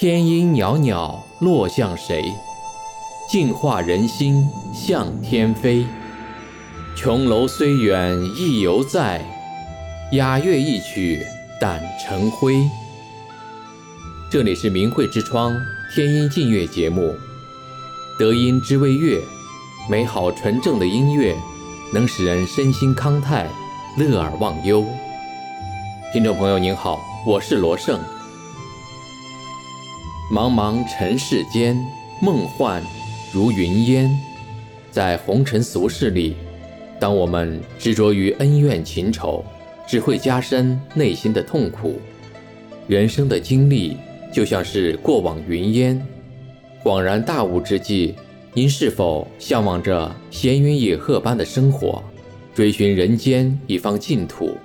天阴袅袅落向谁？净化人心向天飞。琼楼虽远意犹在，雅乐一曲胆成灰。这里是明慧之窗天音静乐节目，德音知味乐，美好纯正的音乐能使人身心康泰，乐而忘忧。听众朋友您好，我是罗胜。茫茫尘世间，梦幻如云烟。在红尘俗世里，当我们执着于恩怨情仇，只会加深内心的痛苦。人生的经历就像是过往云烟，恍然大悟之际，您是否向往着闲云野鹤般的生活，追寻人间一方净土？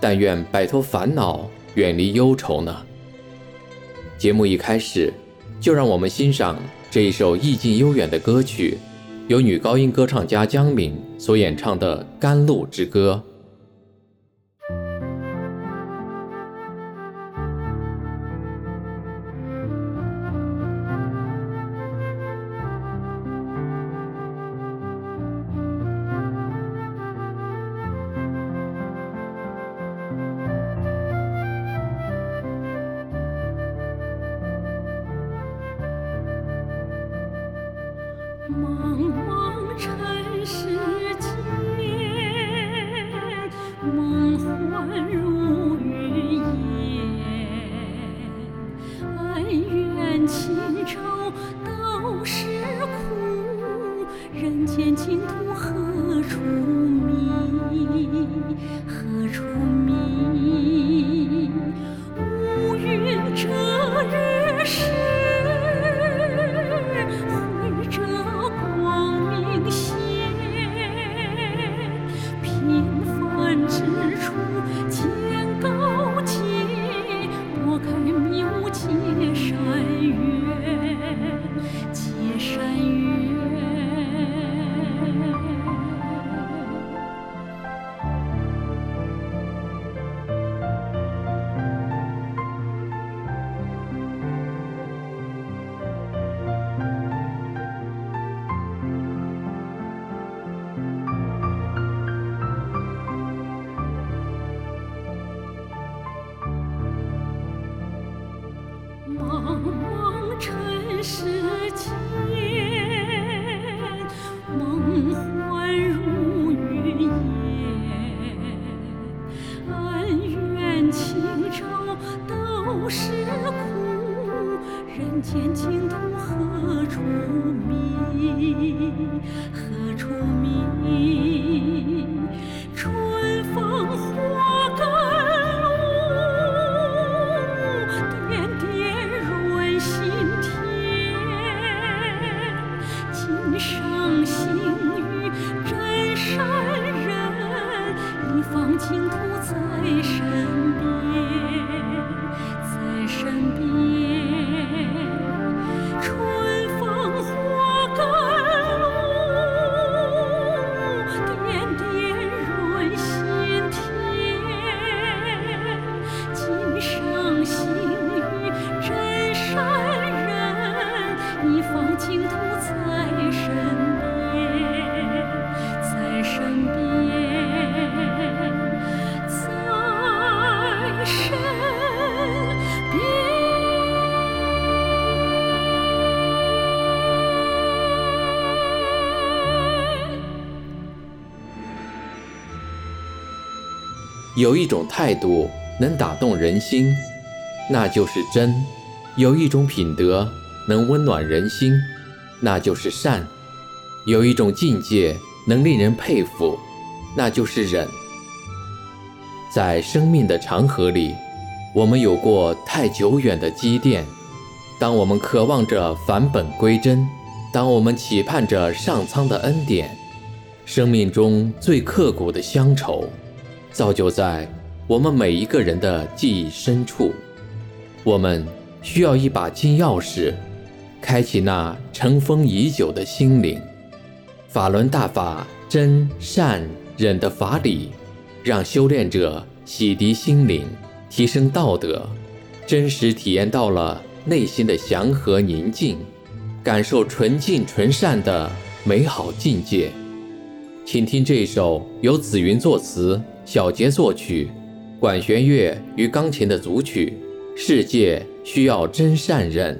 但愿摆脱烦恼，远离忧愁呢？节目一开始，就让我们欣赏这一首意境悠远的歌曲，由女高音歌唱家江敏所演唱的《甘露之歌》。有一种态度能打动人心，那就是真；有一种品德能温暖人心，那就是善；有一种境界能令人佩服，那就是忍。在生命的长河里，我们有过太久远的积淀。当我们渴望着返本归真，当我们期盼着上苍的恩典，生命中最刻骨的乡愁。造就在我们每一个人的记忆深处，我们需要一把金钥匙，开启那尘封已久的心灵。法轮大法真善忍的法理，让修炼者洗涤心灵，提升道德，真实体验到了内心的祥和宁静，感受纯净纯善的美好境界。请听这首由紫云作词、小杰作曲、管弦乐与钢琴的组曲《世界需要真善任》。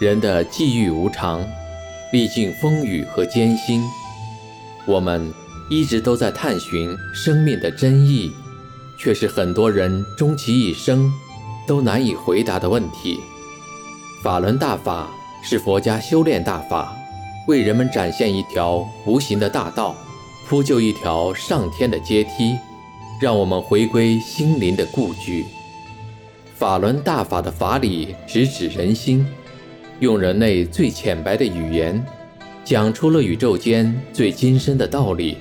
人的际遇无常，历尽风雨和艰辛，我们一直都在探寻生命的真意，却是很多人终其一生都难以回答的问题。法轮大法是佛家修炼大法，为人们展现一条无形的大道，铺就一条上天的阶梯，让我们回归心灵的故居。法轮大法的法理直指人心，用人类最浅白的语言，讲出了宇宙间最精深的道理，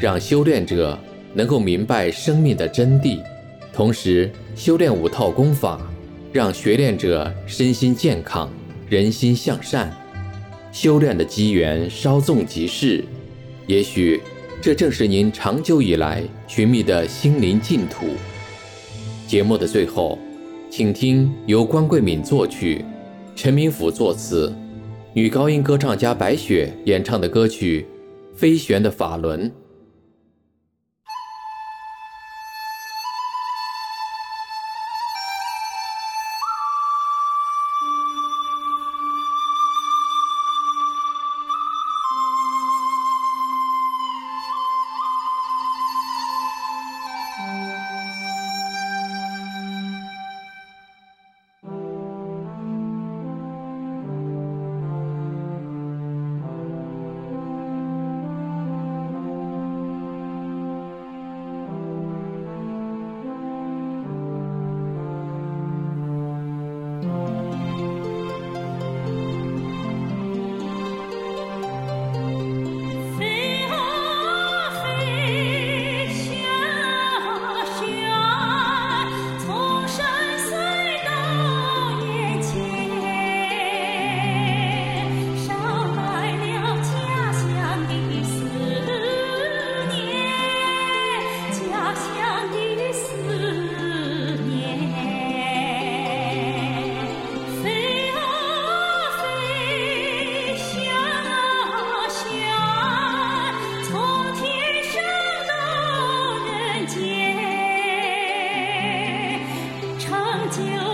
让修炼者能够明白生命的真谛。同时，修炼五套功法，让学练者身心健康，人心向善。修炼的机缘稍纵即逝，也许这正是您长久以来寻觅的心灵净土。节目的最后。请听由关桂敏作曲，陈明甫作词，女高音歌唱家白雪演唱的歌曲《飞旋的法轮》。酒。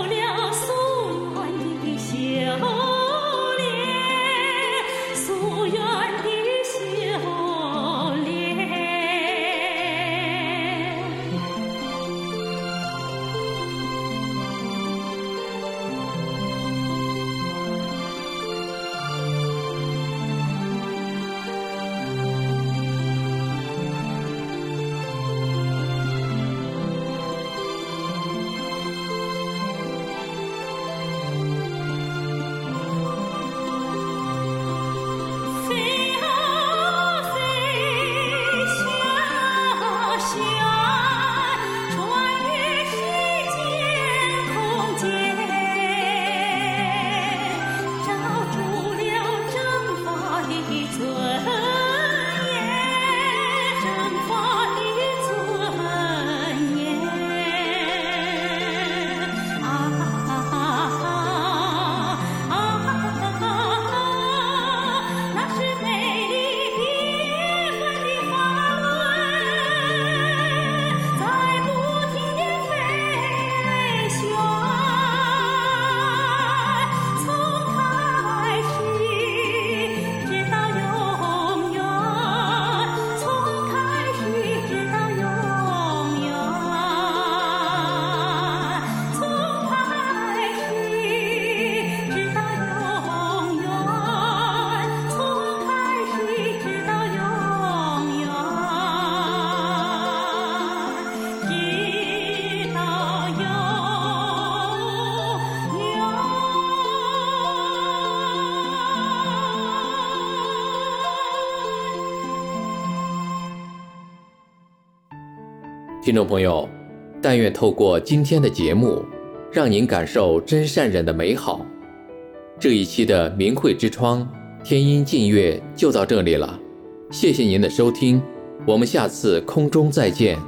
听众朋友，但愿透过今天的节目，让您感受真善忍的美好。这一期的明慧之窗天音净月就到这里了，谢谢您的收听，我们下次空中再见。